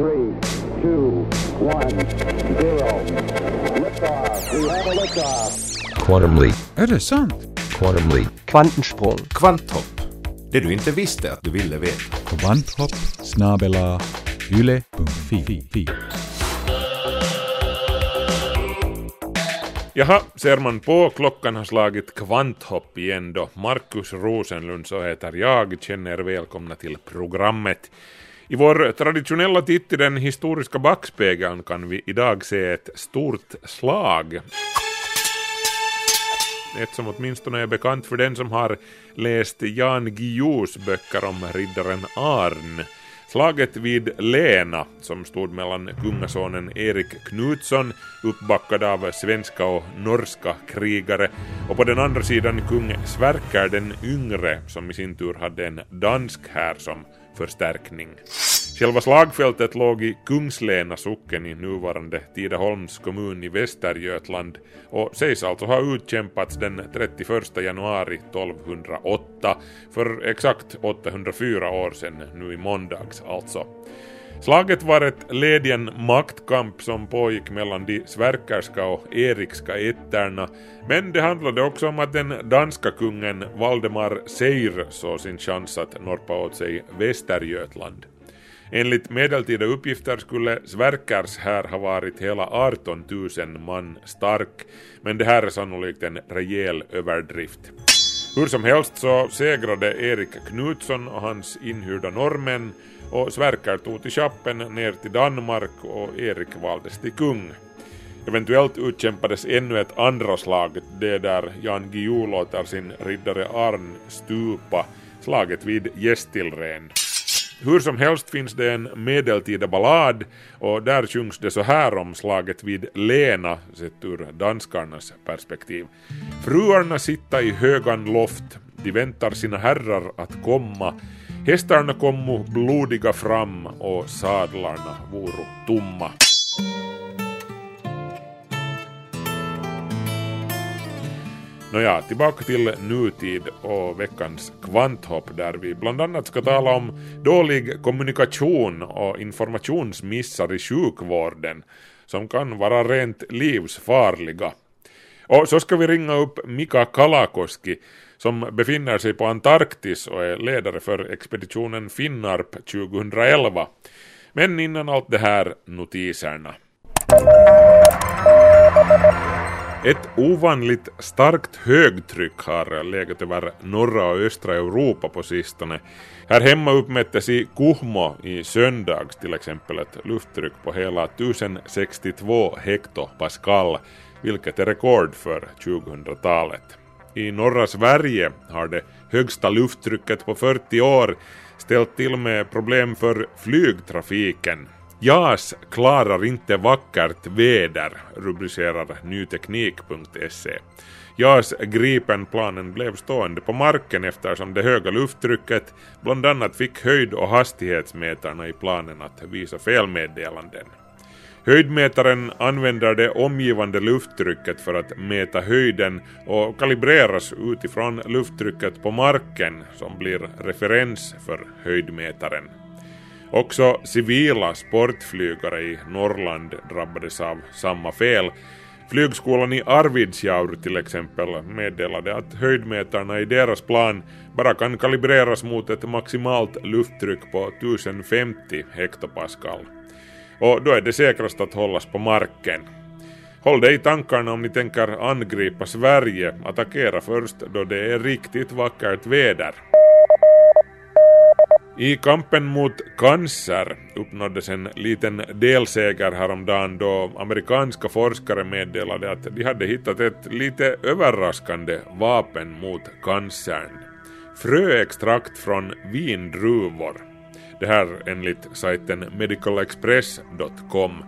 three, two, one, zero. Liftoff. We have a liftoff. Quantum leap. Är det sant? Quantum leap. Kvantensprung. Kvanthopp. Det du inte visste att du ville veta. Kvanthopp snabela yle.fi. Jaha, ser man på, klockan har slagit kvanthopp igen då. Markus Rosenlund, så heter jag, känner er välkomna till programmet. I vår traditionella titt i den historiska backspegeln kan vi idag se ett stort slag. Ett som åtminstone är bekant för den som har läst Jan Guillous böcker om riddaren Arn. Slaget vid Lena, som stod mellan kungasonen Erik Knutsson, uppbackad av svenska och norska krigare, och på den andra sidan kung Sverker den yngre, som i sin tur hade en dansk här som förstärkning. Själva slagfältet låg i Kungslena socken i nuvarande Tidaholms kommun i Västergötland och sägs alltså ha utkämpats den 31 januari 1208, för exakt 804 år sedan, nu i måndags alltså. Slaget var ett led i en maktkamp som pågick mellan de sverkerska och erikska ätterna, men det handlade också om att den danska kungen Valdemar Seyr såg sin chans att norpa åt sig Västergötland. Enligt medeltida uppgifter skulle Sverkers här ha varit hela 18 000 man stark, men det här är sannolikt en rejäl överdrift. Hur som helst så segrade Erik Knutsson och hans inhyrda norrmän och Sverker tog till chappen ner till Danmark och Erik valdes till kung. Eventuellt utkämpades ännu ett andra slag, det där Jan Guillou låter sin riddare Arn stupa, slaget vid Gästilren. Hur som helst finns det en medeltida ballad och där sjungs det så här om slaget vid Lena sett ur danskarnas perspektiv. Fruarna sitta i högan loft, de väntar sina herrar att komma. Hästarna kommo blodiga fram och sadlarna voro tomma. Nåja, tillbaka till nutid och veckans kvanthopp där vi bland annat ska tala om dålig kommunikation och informationsmissar i sjukvården som kan vara rent livsfarliga. Och så ska vi ringa upp Mika Kalakoski som befinner sig på Antarktis och är ledare för expeditionen Finnarp 2011. Men innan allt det här, notiserna. Ett ovanligt starkt högtryck har legat över norra och östra Europa på sistone. Här hemma uppmättes i Kuhmo i söndags till exempel ett lufttryck på hela 1062 hektopascal, vilket är rekord för 2000-talet. I norra Sverige har det högsta lufttrycket på 40 år ställt till med problem för flygtrafiken. JAS klarar inte vackert väder, rubricerar nyteknik.se. JAS Gripen-planen blev stående på marken eftersom det höga lufttrycket bland annat fick höjd- och hastighetsmätarna i planen att visa felmeddelanden. Höjdmätaren använder det omgivande lufttrycket för att mäta höjden och kalibreras utifrån lufttrycket på marken som blir referens för höjdmätaren. Också civila sportflygare i Norrland drabbades av samma fel. Flygskolan i Arvidsjaur till exempel meddelade att höjdmätarna i deras plan bara kan kalibreras mot ett maximalt lufttryck på 1050 hektopascal. Och då är det säkrast att hållas på marken. Håll dig i tankarna om ni tänker angripa Sverige, attackera först då det är riktigt vackert väder. I kampen mot cancer uppnåddes en liten delseger häromdagen då amerikanska forskare meddelade att de hade hittat ett lite överraskande vapen mot cancern. Fröextrakt från vindruvor. Det här enligt sajten medicalexpress.com.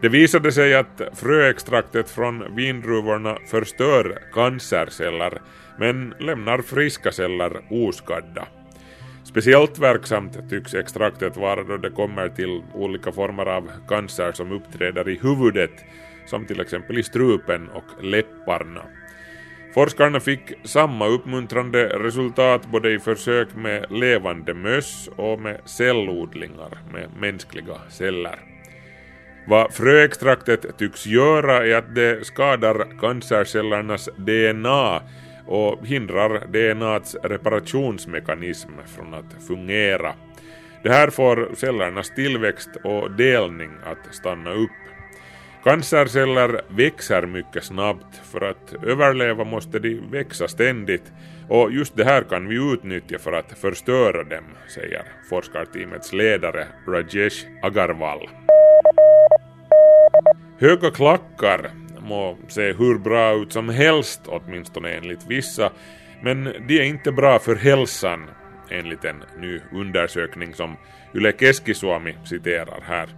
Det visade sig att fröextraktet från vindruvorna förstör cancerceller men lämnar friska celler oskadda. Speciellt verksamt tycks extraktet vara då det kommer till olika former av cancer som uppträder i huvudet, som till exempel i strupen och läpparna. Forskarna fick samma uppmuntrande resultat både i försök med levande möss och med cellodlingar med mänskliga celler. Vad fröextraktet tycks göra är att det skadar cancercellernas DNA och hindrar DNAs reparationsmekanism från att fungera. Det här får cellernas tillväxt och delning att stanna upp. Cancerceller växer mycket snabbt, för att överleva måste de växa ständigt och just det här kan vi utnyttja för att förstöra dem, säger forskarteamets ledare Rajesh Agarwal. Höga klackar må se hur bra ut som helst, åtminstone enligt vissa, men de är inte bra för hälsan, enligt en ny undersökning som Yle Keskisuomi citerar här.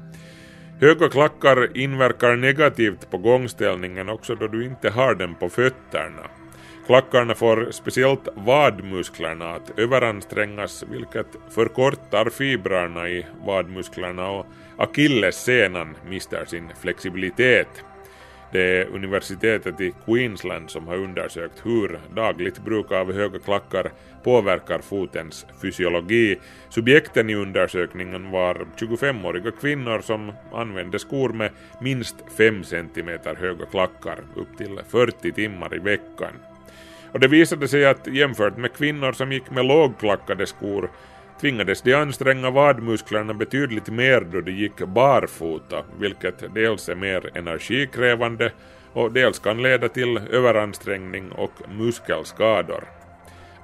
Höga klackar inverkar negativt på gångställningen också då du inte har den på fötterna. Klackarna får speciellt vadmusklerna att överansträngas vilket förkortar fibrerna i vadmusklerna och akillessenan mister sin flexibilitet. Det är universitetet i Queensland som har undersökt hur dagligt bruk av höga klackar påverkar fotens fysiologi. Subjekten i undersökningen var 25-åriga kvinnor som använde skor med minst 5 cm höga klackar upp till 40 timmar i veckan. Och det visade sig att jämfört med kvinnor som gick med lågklackade skor tvingades de anstränga vadmusklerna betydligt mer då de gick barfota, vilket dels är mer energikrävande och dels kan leda till överansträngning och muskelskador.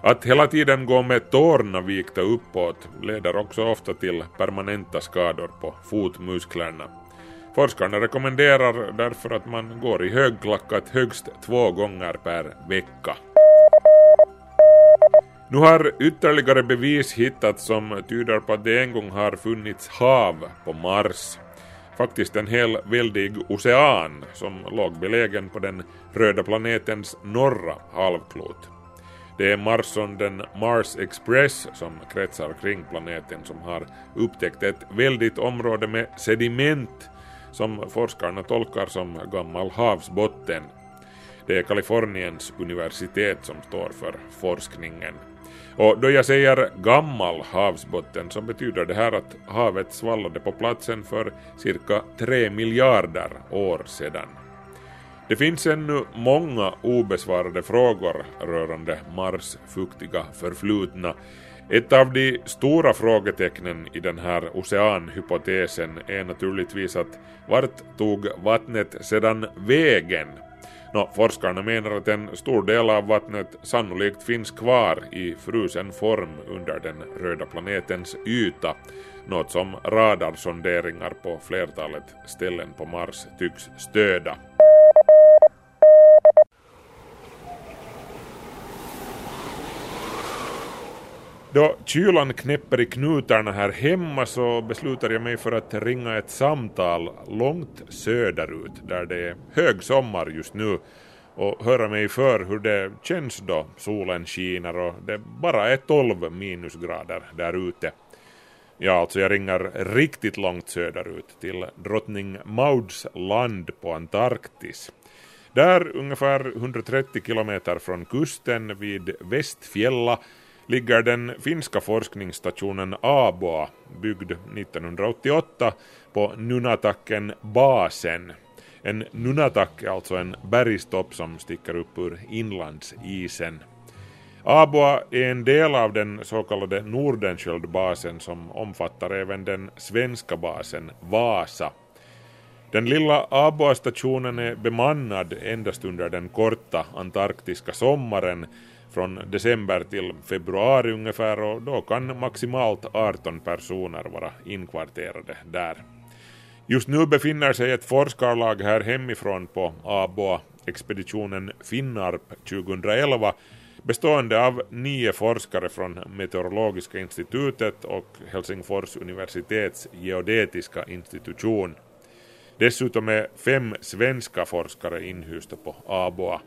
Att hela tiden gå med tårna vikta uppåt leder också ofta till permanenta skador på fotmusklerna. Forskarna rekommenderar därför att man går i högklackat högst två gånger per vecka. Nu har ytterligare bevis hittats som tyder på att det en gång har funnits hav på Mars. Faktiskt en hel väldig ocean som låg belägen på den röda planetens norra halvklot. Det är Marssonden Mars Express som kretsar kring planeten som har upptäckt ett väldigt område med sediment som forskarna tolkar som gammal havsbotten. Det är Kaliforniens universitet som står för forskningen. Och då jag säger gammal havsbotten så betyder det här att havet svallade på platsen för cirka 3 miljarder år sedan. Det finns ännu många obesvarade frågor rörande Mars fuktiga förflutna. Ett av de stora frågetecknen i den här oceanhypotesen är naturligtvis att vart tog vattnet sedan vägen Nå, forskarna menar att en stor del av vattnet sannolikt finns kvar i frusen form under den röda planetens yta, något som radarsonderingar på flertalet ställen på Mars tycks stöda. Då kylan knäpper i knutarna här hemma så beslutar jag mig för att ringa ett samtal långt söderut där det är högsommar just nu och höra mig för hur det känns då solen skiner och det bara är 12 minusgrader där ute. Ja, alltså jag ringer riktigt långt söderut till drottning Mauds land på Antarktis. Där ungefär 130 kilometer från kusten vid Västfjälla ligger den finska forskningsstationen Aboa, byggd 1988 på Nunataken basen. En Nunatak är alltså en bergstopp som sticker upp ur inlandsisen. Aboa är en del av den så kallade Nordenskjöldbasen som omfattar även den svenska basen Vasa. Den lilla Aboa-stationen är bemannad endast under den korta antarktiska sommaren från december till februari ungefär och då kan maximalt 18 personer vara inkvarterade där. Just nu befinner sig ett forskarlag här hemifrån på Aboa-expeditionen Finnarp 2011 bestående av nio forskare från Meteorologiska institutet och Helsingfors universitets geodetiska institution. Dessutom är fem svenska forskare inhysta på Aboa.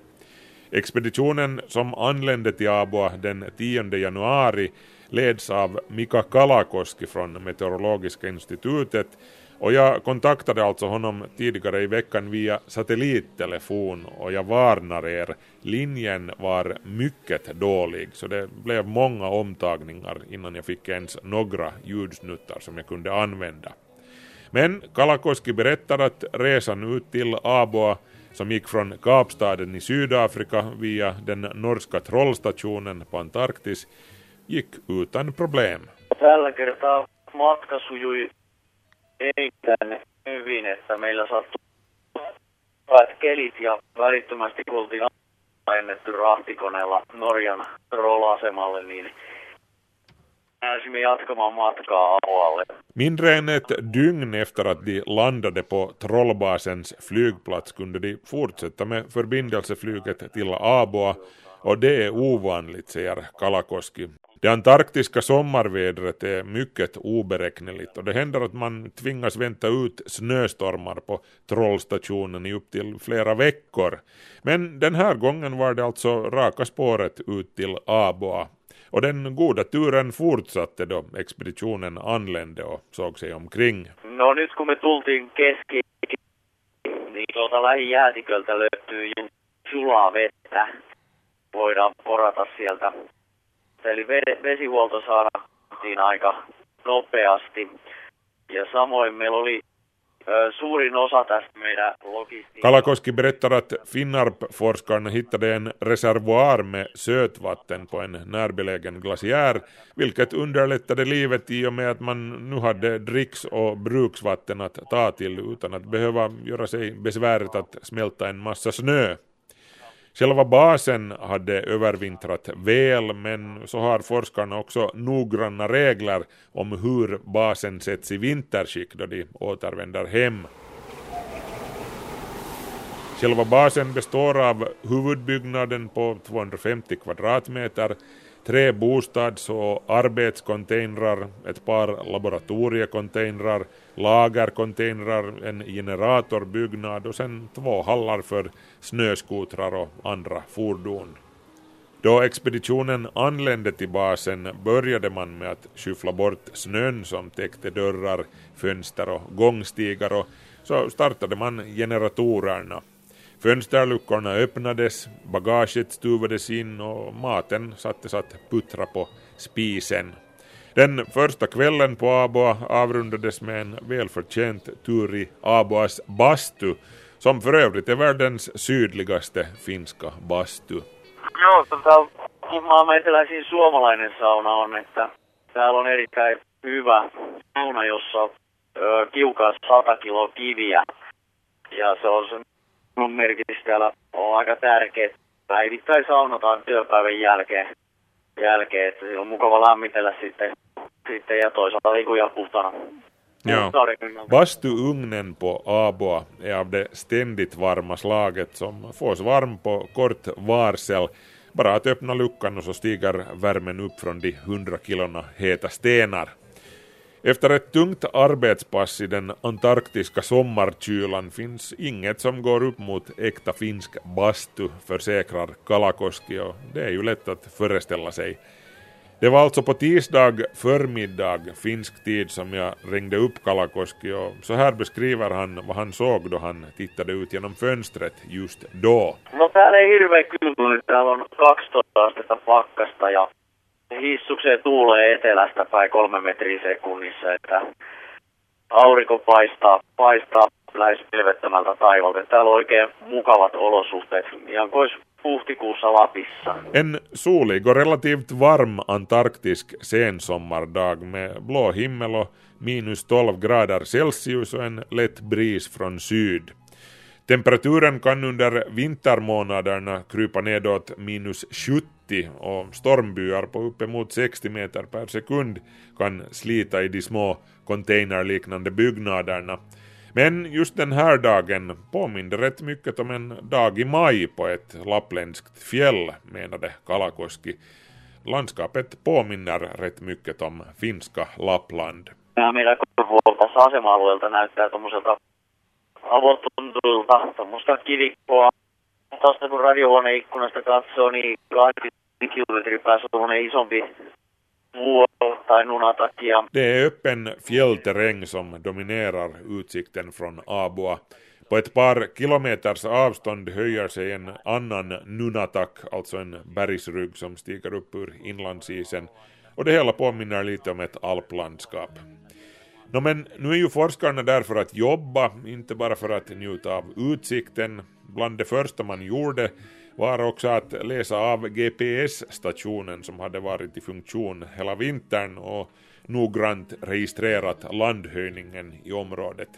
Expeditionen som anlände till Aboa den 10 januari leds av Mika Kalakoski från Meteorologiska institutet Och jag kontaktade alltså honom tidigare i veckan via satellittelefon och jag varnar er, linjen var mycket dålig så det blev många omtagningar innan jag fick ens några ljudsnuttar som jag kunde använda. Men Kalakoski berättar att resan ut till Aboa som gick från Kapstaden i Sydafrika via den norska trollstationen på Antarktis gick utan problem. Tällä kertaa matka sujui erittäin hyvin, että meillä sattui kelit ja välittömästi kun oltiin lennetty rahtikoneella Norjan niin pääsimme jatkamaan matkaa alueelle. Mindre än ett dygn efter att de landade på Trollbasens flygplats kunde de fortsätta med förbindelseflyget till Aboa och det är ovanligt, säger Kalakoski. Det antarktiska sommarvädret är mycket oberäkneligt och det händer att man tvingas vänta ut snöstormar på trollstationen i upp till flera veckor. Men den här gången var det alltså raka spåret ut till Aboa och den goda turen fortsatte då expeditionen anlände och såg sig omkring. No nyt kun me tultiin keski, niin tuolta lähijäätiköltä löytyy ju sulaa vettä. Voidaan porata sieltä. Eli ve- vesihuolto saadaan aika nopeasti. Ja samoin meillä oli suurin osa tästä meidän logistiikasta. Kalakoski berättar att Finnarp-forskarna hittade en reservoar med sötvatten på en närbelägen glaciär, vilket underlättade livet i och med att man nu hade dricks och bruksvatten att ta till utan att behöva göra sig besväret att smälta en massa snö. Själva basen hade övervintrat väl men så har forskarna också noggranna regler om hur basen sätts i vinterskick då de återvänder hem. Själva basen består av huvudbyggnaden på 250 kvadratmeter, tre bostads och arbetscontainrar, ett par laboratoriecontainrar, lagercontainrar, en generatorbyggnad och sen två hallar för snöskotrar och andra fordon. Då expeditionen anlände till basen började man med att skyffla bort snön som täckte dörrar, fönster och gångstigar och så startade man generatorerna. Fönsterluckorna öppnades, bagaget stuvades in och maten sattes att puttra på spisen. Den första kvällen på Aboa avrundades med en välförtjänt tur i Aboas bastu, som för övrigt är världens sydligaste finska bastu. Joo, tota, maa meikäläisin suomalainen sauna on, että täällä on erittäin hyvä sauna, jossa ö, kiukaat 100 kiloa kiviä. Ja se on se mun merkitys täällä on aika tärkeä. Päivittäin saunotaan työpäivän jälkeen, jälkeen että se on mukava lämmitellä sitten, sitten ja toisaalta liikuja puhtana. Ja. Bastuugnen på Aboa är av det ständigt varma slaget som fås varm på kort varsel. Bara att öppna luckan och så stiger värmen upp från de 100 kilona heta stenar. Efter ett tungt arbetspass i den antarktiska sommarkylan finns inget som går upp mot äkta finsk bastu, försäkrar Kalakoski och det är ju lätt att föreställa sig. Det var alltså på tisdag förmiddag finsk tid som jag ringde upp Kalakoski och så här beskriver han vad han såg då han tittade ut genom fönstret just då. No täällä ei hirveän kylmä, täällä on 12 astetta pakkasta ja hissukseen tuulee etelästä päin kolme metriä sekunnissa, että aurinko paistaa, paistaa lähes pilvettömältä taivalta. Täällä on oikein mukavat olosuhteet, ihan kuin huhtikuussa Lapissa. En solig och relativt varm antarktisk sensommardag med blå himmel och minus 12 grader Celsius och en lätt bris från syd. Temperaturen kan under vintermånaderna krypa nedåt minus 70 och stormbyar på uppemot 60 meter per sekund kan slita i de små containerliknande byggnaderna. Men just den här dagen påminde rätt mycket om en dag i maj på ett lappländskt fjäll, menade Kalakoski. Landskapet påminner rätt mycket om finska Lappland. Nämä meidän korvuolta tässä asema-alueelta näyttää tuommoiselta avotuntuilta, tuommoista kivikkoa. Tuosta kun radiohuoneen ikkunasta katsoo, niin 20 kilometrin päässä on tuommoinen isompi vuoro tai nunatakia. Det är öppen fjällterräng som dominerar utsikten från Aboa. På ett par kilometers avstånd höjer sig en annan nunatak, alltså en bergsrygg som stiger upp ur inlandsisen, och det hela påminner lite om ett alplandskap. No, men nu är ju forskarna där för att jobba, inte bara för att njuta av utsikten. Bland det första man gjorde var också att läsa av GPS-stationen som hade varit i funktion hela vintern och noggrant registrerat landhöjningen i området.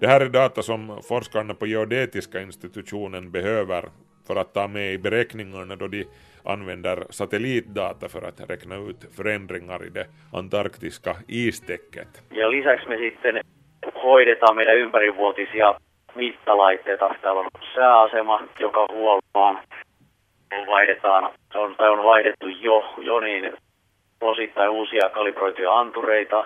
Det här är data som forskarna på geodetiska institutionen behöver för att ta med i beräkningarna då de använder satellitdata för att räkna ut förändringar i det antarktiska istäcket. Ja lisäksi me sitten hoidetaan meidän ympärivuotisia mittalaitteita. Täällä on sääasema, joka huoltoon vaihdetaan, on, tai on vaihdettu jo, jo niin osittain uusia kalibroituja antureita.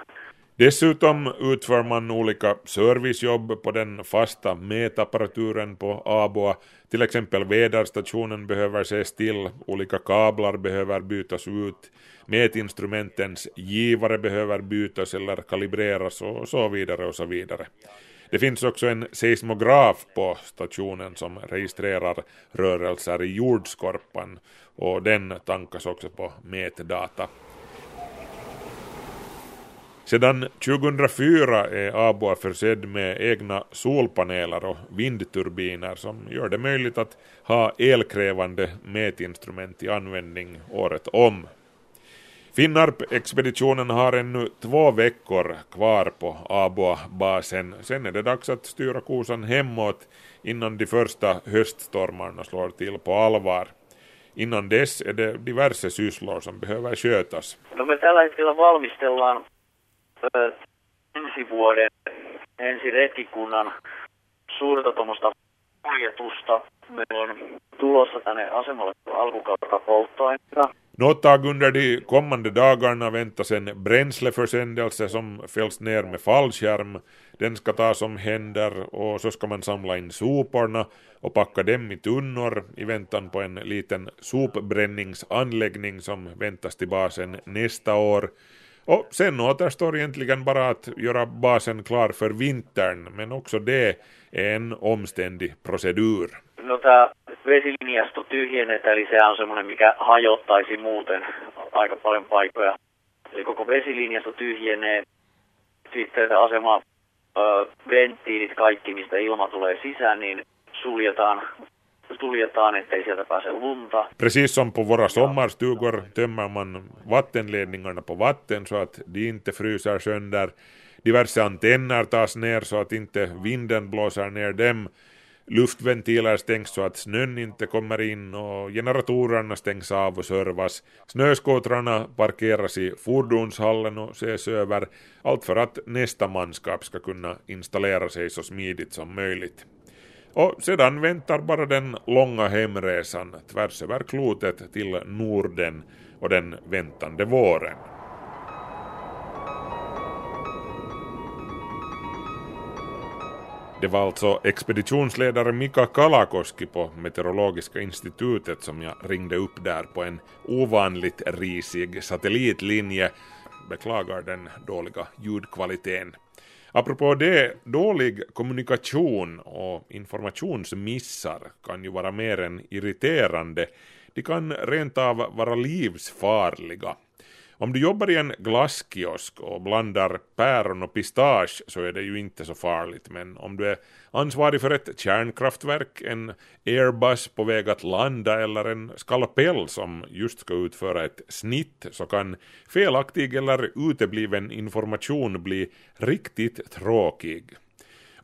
Dessutom utför man olika servicejobb på den fasta mätapparaturen på Aboa. Till exempel väderstationen behöver ses till, olika kablar behöver bytas ut, mätinstrumentens givare behöver bytas eller kalibreras och så vidare och så vidare. Det finns också en seismograf på stationen som registrerar rörelser i jordskorpan och den tankas också på mätdata. Sedan 2004 är Aboa försedd med egna solpaneler och vindturbiner som gör det möjligt att ha elkrävande mätinstrument i användning året om. Finnarp-expeditionen har ännu två veckor kvar på Aboa-basen. Sen är det dags att styra kosan hemåt innan de första höststormarna slår till på allvar. Innan dess är det diverse sysslor som behöver skötas. No me tällä hetkellä valmistellaan ensi vuoden ensi retkikunnan suurta tuommoista kuljetusta. Meillä on tulossa tänne asemalle alkukautta polttoaineita. Något under de kommande dagarna väntas en bränsleförsändelse som fälls ner med fallskärm. Den ska tas om händer och så ska man samla in soporna och packa dem i tunnor i väntan på en liten sopbränningsanläggning som väntas till basen nästa år. Och sen återstår egentligen bara att göra basen klar för vintern, men också det är en omständig procedur. No tämä vesilinjasto tyhjennetään, eli se on semmoinen, mikä hajottaisi muuten aika paljon paikkoja. Eli koko vesilinjasto tyhjenee, sitten asema, ö, venttiilit, kaikki mistä ilma tulee sisään, niin suljetaan, suljetaan ettei sieltä pääse lunta. Precis som på våra sommarstugor tömmer man vattenledningarna på vatten så att de inte fryser sönder. Diverse antenner tas ner så att inte vinden blåser ner dem. Luftventiler stängs så att snön inte kommer in och generatorerna stängs av och servas. Snöskotrarna parkeras i fordonshallen och ses över. Allt för att nästa manskap ska kunna installera sig så smidigt som möjligt. Och sedan väntar bara den långa hemresan tvärs över klotet till Norden och den väntande våren. Det var alltså expeditionsledare Mika Kalakoski på Meteorologiska institutet som jag ringde upp där på en ovanligt risig satellitlinje. Beklagar den dåliga ljudkvaliteten. Apropå det, dålig kommunikation och informationsmissar kan ju vara mer än irriterande. De kan rent av vara livsfarliga. Om du jobbar i en glasskiosk och blandar päron och pistage så är det ju inte så farligt, men om du är ansvarig för ett kärnkraftverk, en Airbus på väg att landa eller en skalpell som just ska utföra ett snitt så kan felaktig eller utebliven information bli riktigt tråkig.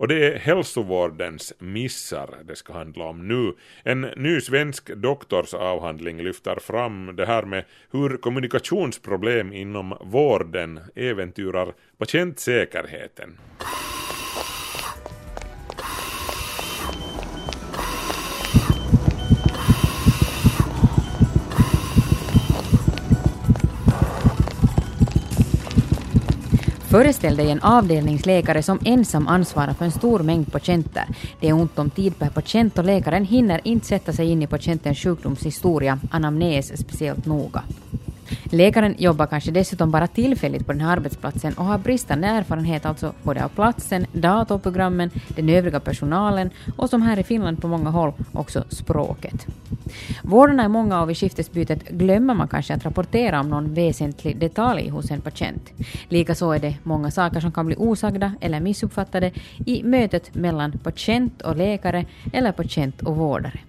Och det är hälsovårdens missar det ska handla om nu. En ny svensk doktorsavhandling lyfter fram det här med hur kommunikationsproblem inom vården äventyrar patientsäkerheten. Föreställ dig en avdelningsläkare som ensam ansvarar för en stor mängd patienter. Det är ont om tid per patient och läkaren hinner inte sätta sig in i patientens sjukdomshistoria, anamnes speciellt noga. Läkaren jobbar kanske dessutom bara tillfälligt på den här arbetsplatsen och har bristande erfarenhet alltså både av platsen, datorprogrammen, den övriga personalen och som här i Finland på många håll också språket. Vårdarna är många och vid skiftesbytet glömmer man kanske att rapportera om någon väsentlig detalj hos en patient. Likaså är det många saker som kan bli osagda eller missuppfattade i mötet mellan patient och läkare eller patient och vårdare.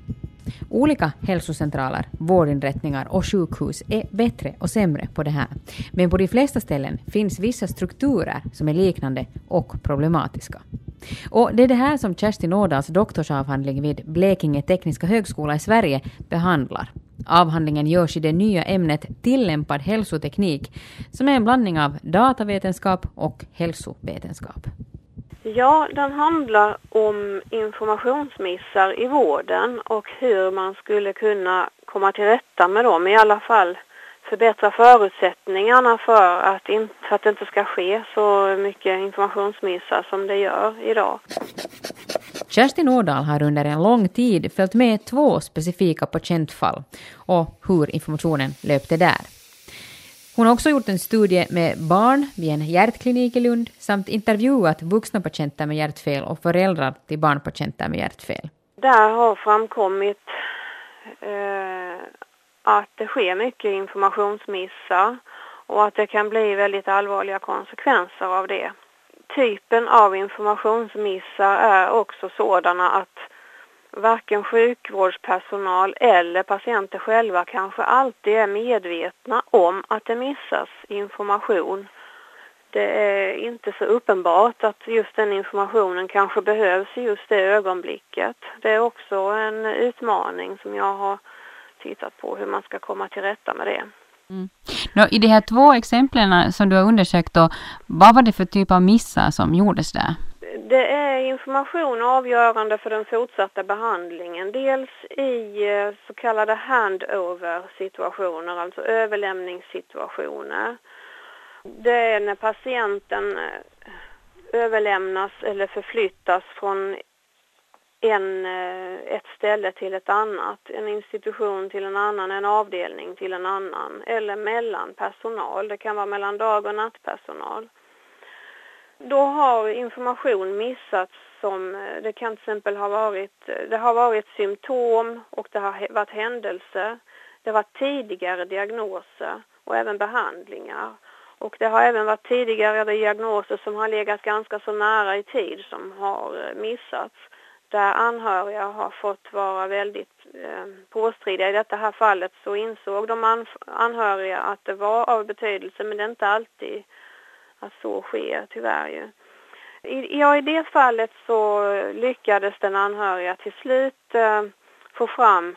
Olika hälsocentraler, vårdinrättningar och sjukhus är bättre och sämre på det här. Men på de flesta ställen finns vissa strukturer som är liknande och problematiska. Och det är det här som Kerstin Ådals doktorsavhandling vid Blekinge Tekniska Högskola i Sverige behandlar. Avhandlingen görs i det nya ämnet tillämpad hälsoteknik, som är en blandning av datavetenskap och hälsovetenskap. Ja, den handlar om informationsmissar i vården och hur man skulle kunna komma till rätta med dem, i alla fall förbättra förutsättningarna för att, in, för att det inte ska ske så mycket informationsmissar som det gör idag. Kerstin Ådahl har under en lång tid följt med två specifika patientfall och hur informationen löpte där. Hon har också gjort en studie med barn vid en hjärtklinik i Lund samt intervjuat vuxna patienter med hjärtfel och föräldrar till barnpatienter med hjärtfel. Där har framkommit eh, att det sker mycket informationsmissar och att det kan bli väldigt allvarliga konsekvenser av det. Typen av informationsmissar är också sådana att varken sjukvårdspersonal eller patienter själva kanske alltid är medvetna om att det missas information. Det är inte så uppenbart att just den informationen kanske behövs i just det ögonblicket. Det är också en utmaning som jag har tittat på hur man ska komma till rätta med det. Mm. Nå, I de här två exemplen som du har undersökt, då, vad var det för typ av missar som gjordes där? Det är information avgörande för den fortsatta behandlingen. Dels i eh, så kallade handover-situationer, alltså överlämningssituationer. Det är när patienten eh, överlämnas eller förflyttas från en, eh, ett ställe till ett annat, en institution till en annan, en avdelning till en annan eller mellan personal. Det kan vara mellan dag och nattpersonal. Då har information missats som eh, det kan till exempel ha varit, eh, det har varit symptom och det har varit händelser. Det har varit tidigare diagnoser och även behandlingar. Och det har även varit tidigare diagnoser som har legat ganska så nära i tid som har eh, missats. Där anhöriga har fått vara väldigt eh, påstridiga. I detta här fallet så insåg de anhöriga att det var av betydelse men det är inte alltid att så sker tyvärr ju. I, ja, i det fallet så lyckades den anhöriga till slut eh, få fram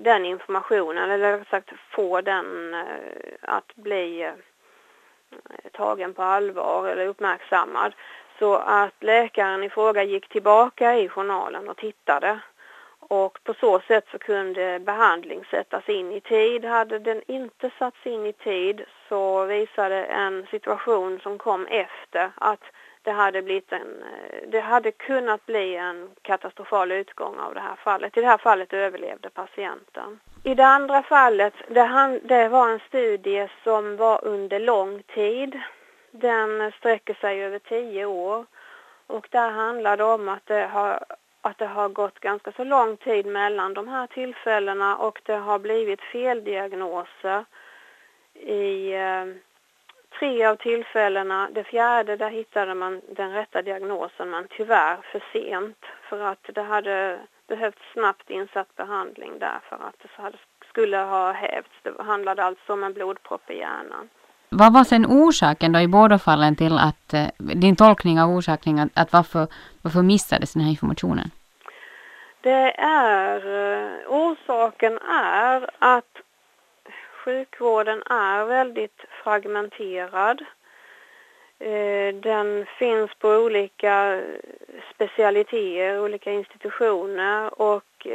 den informationen, eller sagt få den eh, att bli eh, tagen på allvar eller uppmärksammad. Så att läkaren i fråga gick tillbaka i journalen och tittade och på så sätt så kunde behandling sättas in i tid. Hade den inte satts in i tid så visade en situation som kom efter att det hade, blivit en, eh, det hade kunnat bli en katastrofal utgång av det här fallet. I det här fallet överlevde patienten. I det andra fallet, det, han, det var en studie som var under lång tid. Den sträcker sig över tio år och där handlar det om att det har att det har gått ganska så lång tid mellan de här tillfällena och det har blivit feldiagnoser i eh, tre av tillfällena. Det fjärde där hittade man den rätta diagnosen men tyvärr för sent för att det hade behövt snabbt insatt behandling där för att det hade, skulle ha hävts. Det handlade alltså om en blodpropp i hjärnan. Vad var sen orsaken då i båda fallen till att, eh, din tolkning av orsaken, att, att varför, varför missades den här informationen? Det är, eh, orsaken är att sjukvården är väldigt fragmenterad. Eh, den finns på olika specialiteter, olika institutioner och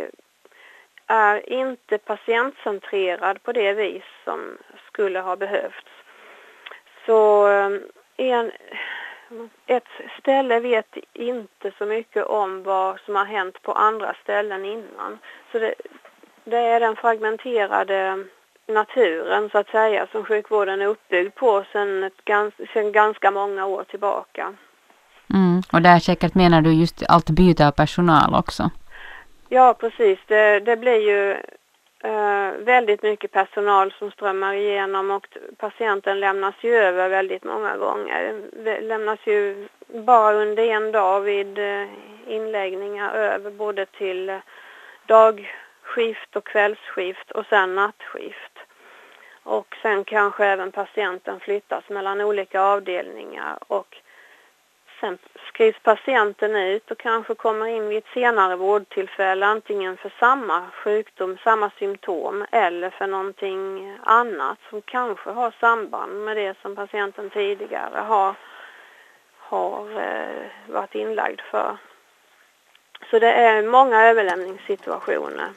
är inte patientcentrerad på det vis som skulle ha behövts. Så eh, en, ett ställe vet inte så mycket om vad som har hänt på andra ställen innan. Så det, det är den fragmenterade naturen så att säga som sjukvården är uppbyggd på sedan, gans, ganska många år tillbaka. Mm. Och där säkert menar du just allt byte av personal också? Ja, precis. Det, det blir ju Eh, väldigt mycket personal som strömmar igenom och patienten lämnas ju över väldigt många gånger. Det lämnas ju bara under en dag vid eh, inläggningar över både till eh, dagskift och kvällsskift och sen nattskift. Och sen kanske även patienten flyttas mellan olika avdelningar och Sen skrivs patienten ut och kanske kommer in vid ett senare vårdtillfälle antingen för samma sjukdom, samma symptom eller för någonting annat som kanske har samband med det som patienten tidigare har, har eh, varit inlagd för. Så det är många överlämningssituationer.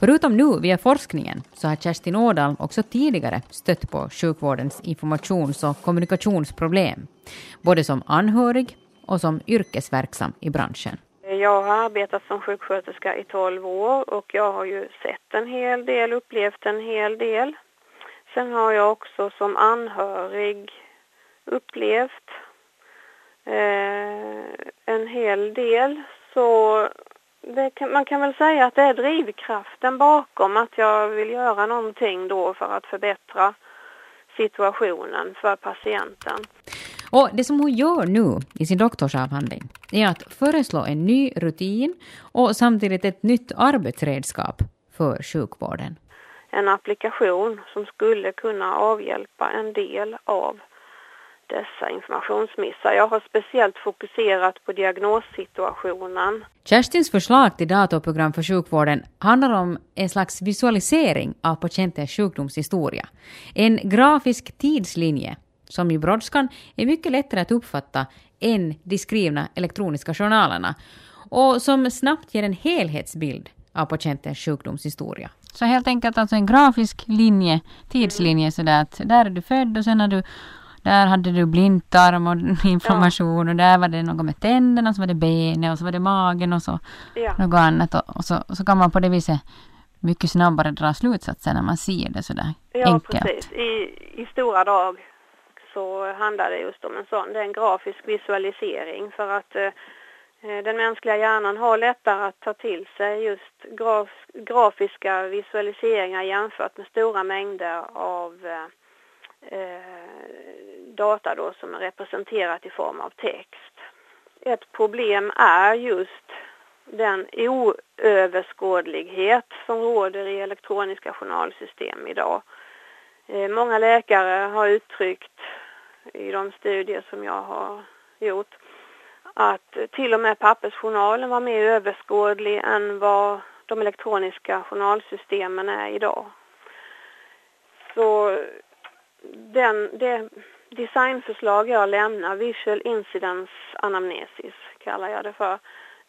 Förutom nu via forskningen så har Kerstin Ådal också tidigare stött på sjukvårdens informations och kommunikationsproblem, både som anhörig och som yrkesverksam i branschen. Jag har arbetat som sjuksköterska i 12 år och jag har ju sett en hel del, upplevt en hel del. Sen har jag också som anhörig upplevt eh, en hel del. Så kan, man kan väl säga att det är drivkraften bakom att jag vill göra någonting då för att förbättra situationen för patienten. Och det som hon gör nu i sin doktorsavhandling är att föreslå en ny rutin och samtidigt ett nytt arbetsredskap för sjukvården. En applikation som skulle kunna avhjälpa en del av dessa informationsmissar. Jag har speciellt fokuserat på diagnossituationen. Kerstins förslag till datorprogram för sjukvården handlar om en slags visualisering av patientens sjukdomshistoria. En grafisk tidslinje som i brådskan är mycket lättare att uppfatta än de skrivna elektroniska journalerna och som snabbt ger en helhetsbild av patientens sjukdomshistoria. Så helt enkelt alltså en grafisk linje, tidslinje sådär att där är du född och sen har du där hade du blindtarm och information ja. och där var det något med tänderna, så var det benet och så var det magen och så ja. något annat. Och, och, så, så kan man på det viset mycket snabbare dra slutsatser när man ser det sådär ja, enkelt. Ja, precis. I, I stora drag så handlar det just om en sån, det är en grafisk visualisering för att eh, den mänskliga hjärnan har lättare att ta till sig just graf, grafiska visualiseringar jämfört med stora mängder av eh, eh, data då som är representerat i form av text. Ett problem är just den oöverskådlighet som råder i elektroniska journalsystem idag. Eh, många läkare har uttryckt i de studier som jag har gjort att till och med pappersjournalen var mer överskådlig än vad de elektroniska journalsystemen är idag. Så den, det designförslag jag lämnar, Visual Incidence Anamnesis kallar jag det för,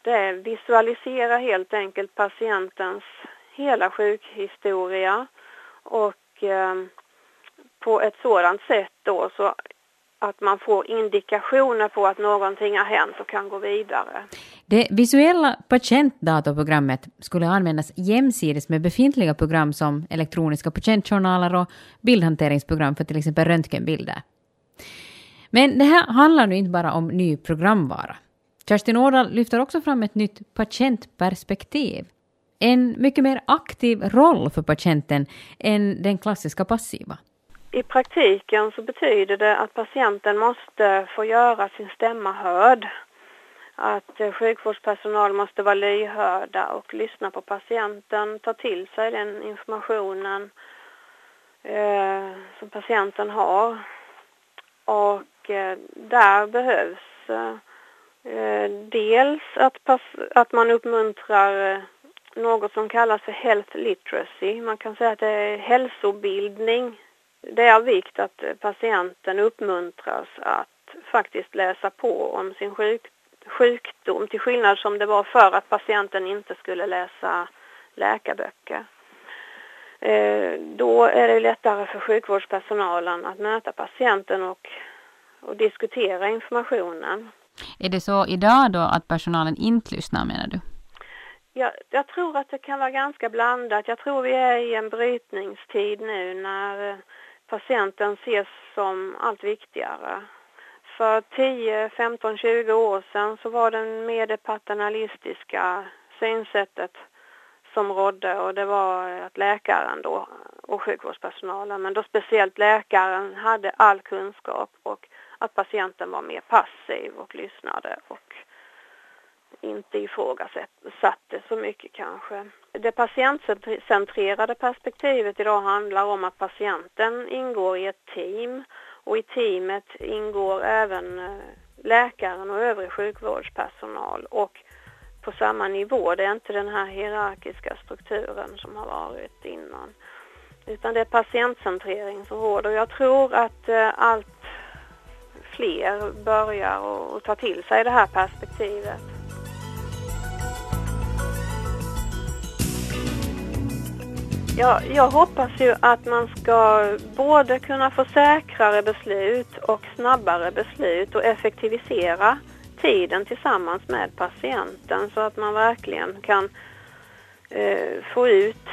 det är visualisera helt enkelt patientens hela sjukhistoria och eh, på ett sådant sätt då så att man får indikationer på att någonting har hänt och kan gå vidare. Det visuella patientdatorprogrammet skulle användas jämsides med befintliga program som elektroniska patientjournaler och bildhanteringsprogram för till exempel röntgenbilder. Men det här handlar nu inte bara om ny programvara. Kerstin Ådahl lyfter också fram ett nytt patientperspektiv. En mycket mer aktiv roll för patienten än den klassiska passiva. I praktiken så betyder det att patienten måste få göra sin stämma hörd. Att eh, sjukvårdspersonal måste vara lyhörda och lyssna på patienten, ta till sig den informationen eh, som patienten har. Och Eh, där behövs eh, dels att, att man uppmuntrar eh, något som kallas för health literacy. Man kan säga att det är hälsobildning det är av vikt att patienten uppmuntras att faktiskt läsa på om sin sjukdom till skillnad som det var för att patienten inte skulle läsa läkarböcker. Då är det lättare för sjukvårdspersonalen att möta patienten och, och diskutera informationen. Är det så idag då att personalen inte lyssnar menar du? jag, jag tror att det kan vara ganska blandat. Jag tror vi är i en brytningstid nu när eh, patienten ses som allt viktigare. För 10, 15, 20 år sedan så var det mer det paternalistiska synsättet som rådde och det var att läkaren då och sjukvårdspersonalen, men då speciellt läkaren hade all kunskap och att patienten var mer passiv och lyssnade och inte ifrågasatte så mycket kanske. Det patientcentrerade perspektivet idag handlar om att patienten ingår i ett team och i teamet ingår även eh, läkaren och övrig sjukvårdspersonal och på samma nivå. Det är inte den här hierarkiska strukturen som har varit innan. Utan det är patientcentrering som råder. Jag tror att eh, allt fler börjar och tar till sig det här perspektivet. Ja, jag hoppas ju att man ska både kunna få säkrare beslut och snabbare beslut och effektivisera tiden tillsammans med patienten så att man verkligen kan eh, få ut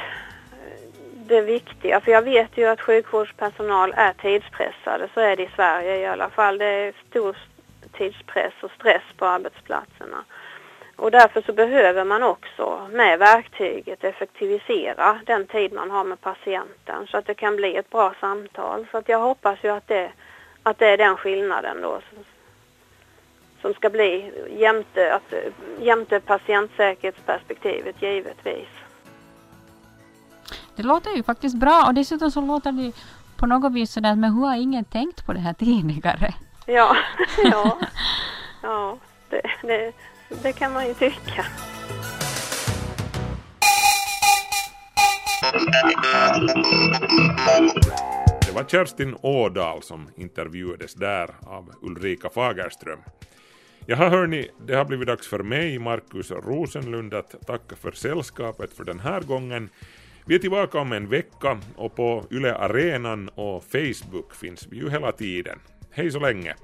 det viktiga. För jag vet ju att sjukvårdspersonal är tidspressade, så är det i Sverige i alla fall. Det är stor tidspress och stress på arbetsplatserna. Och därför så behöver man också med verktyget effektivisera den tid man har med patienten så att det kan bli ett bra samtal. Så att jag hoppas ju att det, att det är den skillnaden då som ska bli jämte, att, jämte patientsäkerhetsperspektivet givetvis. Det låter ju faktiskt bra och dessutom så låter det på något vis sådär men hur har ingen tänkt på det här tidigare? Ja, ja, ja det, det, det kan man ju tycka. Det var Kerstin Ådal som intervjuades där av Ulrika Fagerström. Jaha hörni, det har blivit dags för mig, Markus Rosenlund, att tacka för sällskapet för den här gången. Vi är tillbaka om en vecka och på Yle Arenan och Facebook finns vi ju hela tiden. Hej så länge!